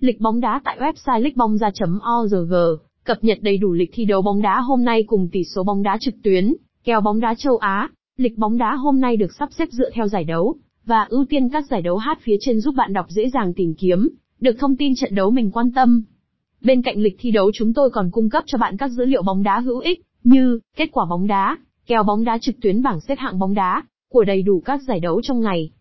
Lịch bóng đá tại website lichbongda.org, cập nhật đầy đủ lịch thi đấu bóng đá hôm nay cùng tỷ số bóng đá trực tuyến, kèo bóng đá châu Á. Lịch bóng đá hôm nay được sắp xếp dựa theo giải đấu, và ưu tiên các giải đấu hát phía trên giúp bạn đọc dễ dàng tìm kiếm, được thông tin trận đấu mình quan tâm. Bên cạnh lịch thi đấu chúng tôi còn cung cấp cho bạn các dữ liệu bóng đá hữu ích, như kết quả bóng đá, kèo bóng đá trực tuyến bảng xếp hạng bóng đá của đầy đủ các giải đấu trong ngày,